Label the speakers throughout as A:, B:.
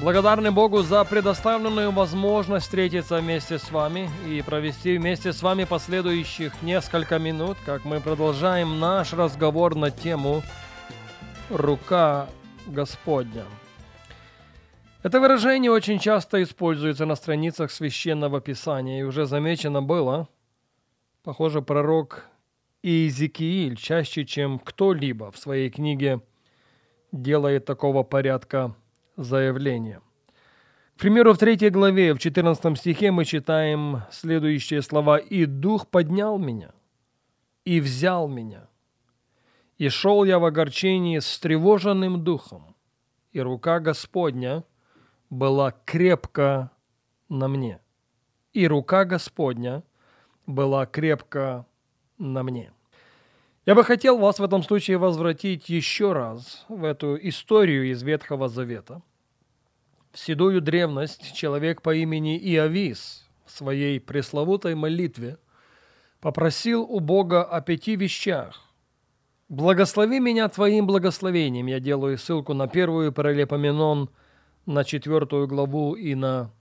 A: Благодарны Богу за предоставленную возможность встретиться вместе с вами и провести вместе с вами последующих несколько минут, как мы продолжаем наш разговор на тему «Рука Господня». Это выражение очень часто используется на страницах Священного Писания, и уже замечено было – Похоже, пророк Иезекииль чаще, чем кто-либо в своей книге делает такого порядка заявления. К примеру, в третьей главе, в 14 стихе мы читаем следующие слова «И Дух поднял меня, и взял меня, и шел я в огорчении с тревоженным духом, и рука Господня была крепко на мне, и рука Господня – была крепко на мне. Я бы хотел вас в этом случае возвратить еще раз в эту историю из Ветхого Завета. В седую древность человек по имени Иовис в своей пресловутой молитве попросил у Бога о пяти вещах. «Благослови меня Твоим благословением». Я делаю ссылку на первую паралепоменон, на четвертую главу и на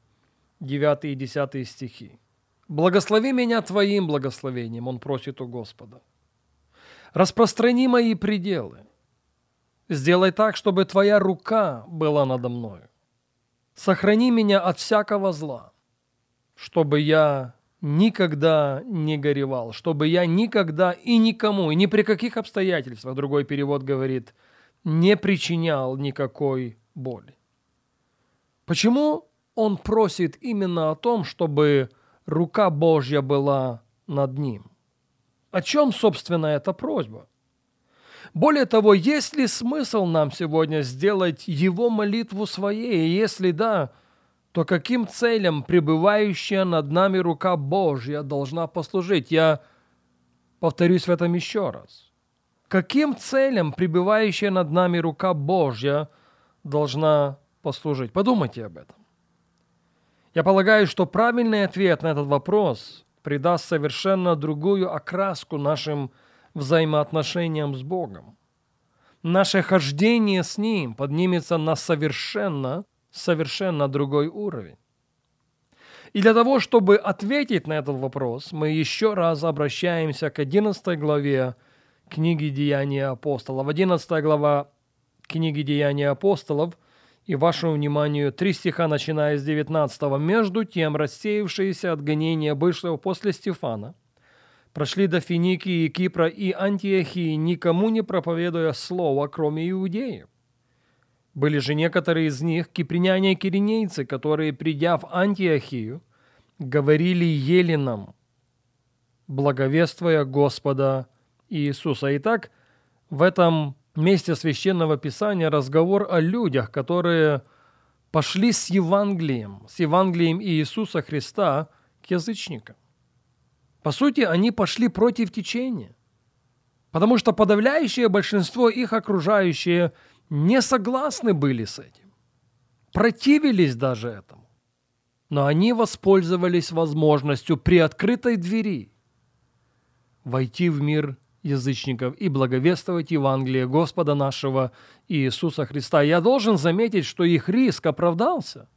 A: девятый и десятый стихи. Благослови меня Твоим благословением, он просит у Господа. Распространи мои пределы. Сделай так, чтобы Твоя рука была надо мною. Сохрани меня от всякого зла, чтобы я никогда не горевал, чтобы я никогда и никому, и ни при каких обстоятельствах, другой перевод говорит, не причинял никакой боли. Почему он просит именно о том, чтобы рука Божья была над ним. О чем, собственно, эта просьба? Более того, есть ли смысл нам сегодня сделать его молитву своей? И если да, то каким целям пребывающая над нами рука Божья должна послужить? Я повторюсь в этом еще раз. Каким целям пребывающая над нами рука Божья должна послужить? Подумайте об этом. Я полагаю, что правильный ответ на этот вопрос придаст совершенно другую окраску нашим взаимоотношениям с Богом. Наше хождение с Ним поднимется на совершенно, совершенно другой уровень. И для того, чтобы ответить на этот вопрос, мы еще раз обращаемся к 11 главе книги Деяния апостолов. 11 глава книги Деяния апостолов – и вашему вниманию три стиха, начиная с 19 «Между тем, рассеявшиеся от гонения бывшего после Стефана, прошли до Финикии, Кипра и Антиохии, никому не проповедуя слова, кроме иудеев. Были же некоторые из них киприняне и киринейцы, которые, придя в Антиохию, говорили еленам, благовествуя Господа Иисуса. Итак, в этом месте Священного Писания разговор о людях, которые пошли с Евангелием, с Евангелием Иисуса Христа к язычникам. По сути, они пошли против течения, потому что подавляющее большинство их окружающие не согласны были с этим, противились даже этому. Но они воспользовались возможностью при открытой двери войти в мир язычников и благовествовать Евангелие Господа нашего Иисуса Христа. Я должен заметить, что их риск оправдался.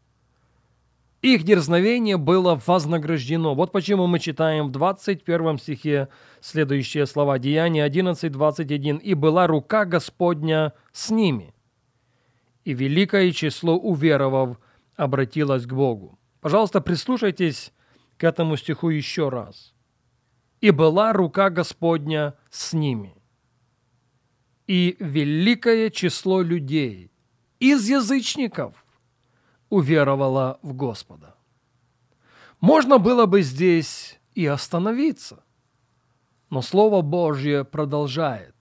A: Их дерзновение было вознаграждено. Вот почему мы читаем в 21 стихе следующие слова. Деяние 11, 21. «И была рука Господня с ними, и великое число уверовав обратилось к Богу». Пожалуйста, прислушайтесь к этому стиху еще раз и была рука Господня с ними. И великое число людей из язычников уверовало в Господа. Можно было бы здесь и остановиться, но Слово Божье продолжает.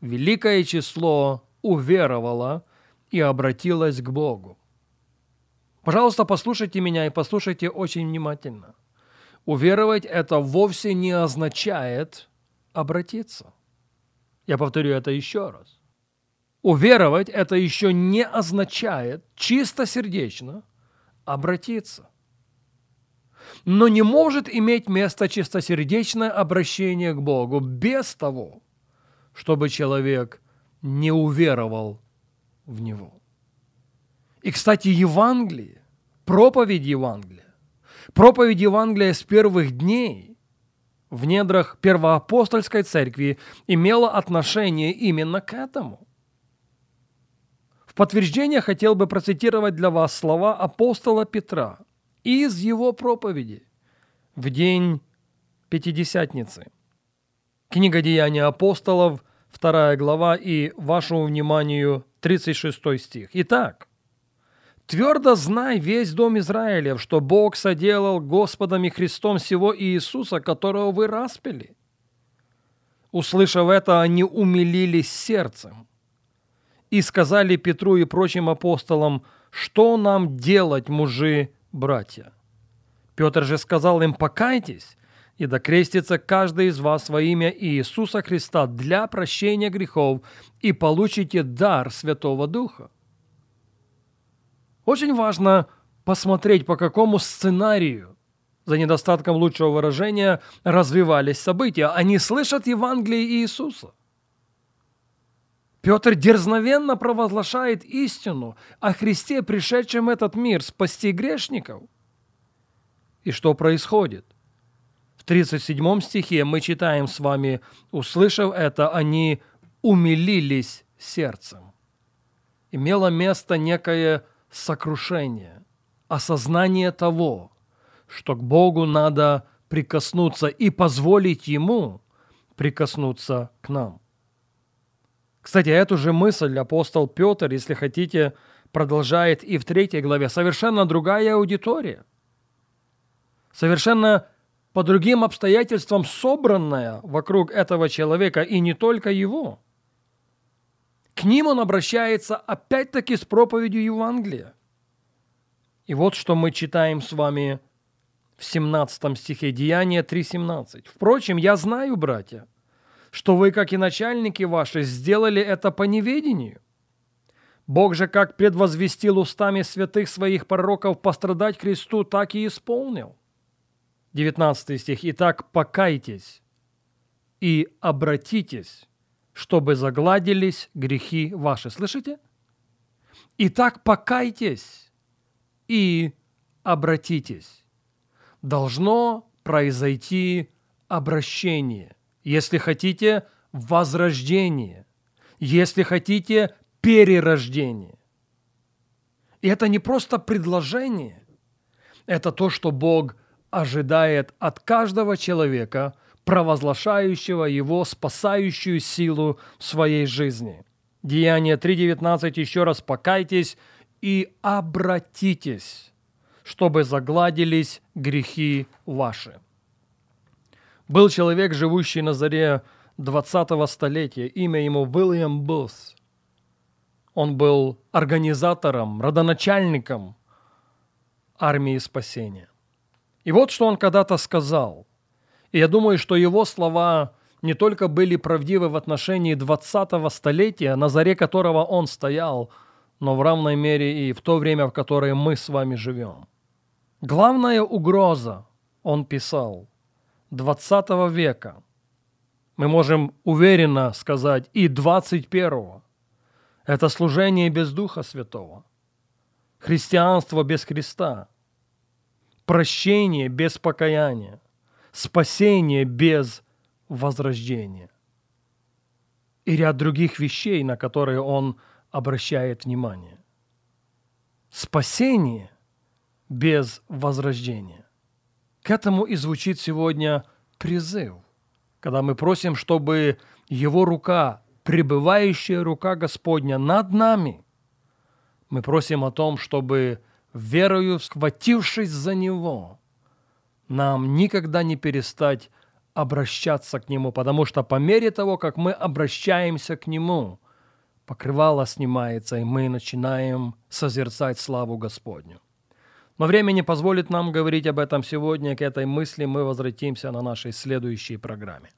A: Великое число уверовало и обратилось к Богу. Пожалуйста, послушайте меня и послушайте очень внимательно. Уверовать это вовсе не означает обратиться. Я повторю это еще раз. Уверовать это еще не означает чисто сердечно обратиться. Но не может иметь место чистосердечное обращение к Богу без того, чтобы человек не уверовал в Него. И, кстати, Евангелие, проповедь Евангелия, проповедь Евангелия с первых дней в недрах первоапостольской церкви имела отношение именно к этому. В подтверждение хотел бы процитировать для вас слова апостола Петра из его проповеди в день Пятидесятницы. Книга Деяния апостолов, 2 глава и вашему вниманию 36 стих. Итак, Твердо знай весь дом Израилев, что Бог соделал Господом и Христом всего Иисуса, которого вы распили. Услышав это, они умилились сердцем и сказали Петру и прочим апостолам, что нам делать, мужи, братья? Петр же сказал им, покайтесь, и докрестится каждый из вас во имя Иисуса Христа для прощения грехов, и получите дар Святого Духа. Очень важно посмотреть, по какому сценарию, за недостатком лучшего выражения, развивались события. Они слышат Евангелие Иисуса. Петр дерзновенно провозглашает истину о Христе, пришедшем этот мир, спасти грешников. И что происходит? В 37 стихе мы читаем с вами, услышав это, они умилились сердцем. Имело место некое сокрушение, осознание того, что к Богу надо прикоснуться и позволить Ему прикоснуться к нам. Кстати, эту же мысль апостол Петр, если хотите, продолжает и в третьей главе. Совершенно другая аудитория. Совершенно по другим обстоятельствам собранная вокруг этого человека, и не только его – к ним он обращается опять-таки с проповедью Евангелия. И вот что мы читаем с вами в 17 стихе Деяния 3.17. «Впрочем, я знаю, братья, что вы, как и начальники ваши, сделали это по неведению. Бог же, как предвозвестил устами святых своих пророков пострадать Христу, так и исполнил». 19 стих. «Итак, покайтесь и обратитесь, чтобы загладились грехи ваши. Слышите? Итак, покайтесь и обратитесь. Должно произойти обращение, если хотите, возрождение, если хотите, перерождение. И это не просто предложение, это то, что Бог ожидает от каждого человека – провозглашающего его спасающую силу в своей жизни. Деяние 3.19 еще раз покайтесь и обратитесь, чтобы загладились грехи ваши. Был человек, живущий на заре 20-го столетия, имя ему Уильям Бус. Он был организатором, родоначальником армии спасения. И вот что он когда-то сказал. И я думаю, что его слова не только были правдивы в отношении 20-го столетия, на заре которого он стоял, но в равной мере и в то время, в которое мы с вами живем. Главная угроза, он писал, 20 века, мы можем уверенно сказать, и 21-го, это служение без Духа Святого, христианство без Христа, прощение без покаяния – спасение без возрождения. И ряд других вещей, на которые он обращает внимание. Спасение без возрождения. К этому и звучит сегодня призыв, когда мы просим, чтобы Его рука, пребывающая рука Господня над нами, мы просим о том, чтобы верою, схватившись за Него, нам никогда не перестать обращаться к Нему, потому что по мере того, как мы обращаемся к Нему, покрывало снимается, и мы начинаем созерцать славу Господню. Но время не позволит нам говорить об этом сегодня. К этой мысли мы возвратимся на нашей следующей программе.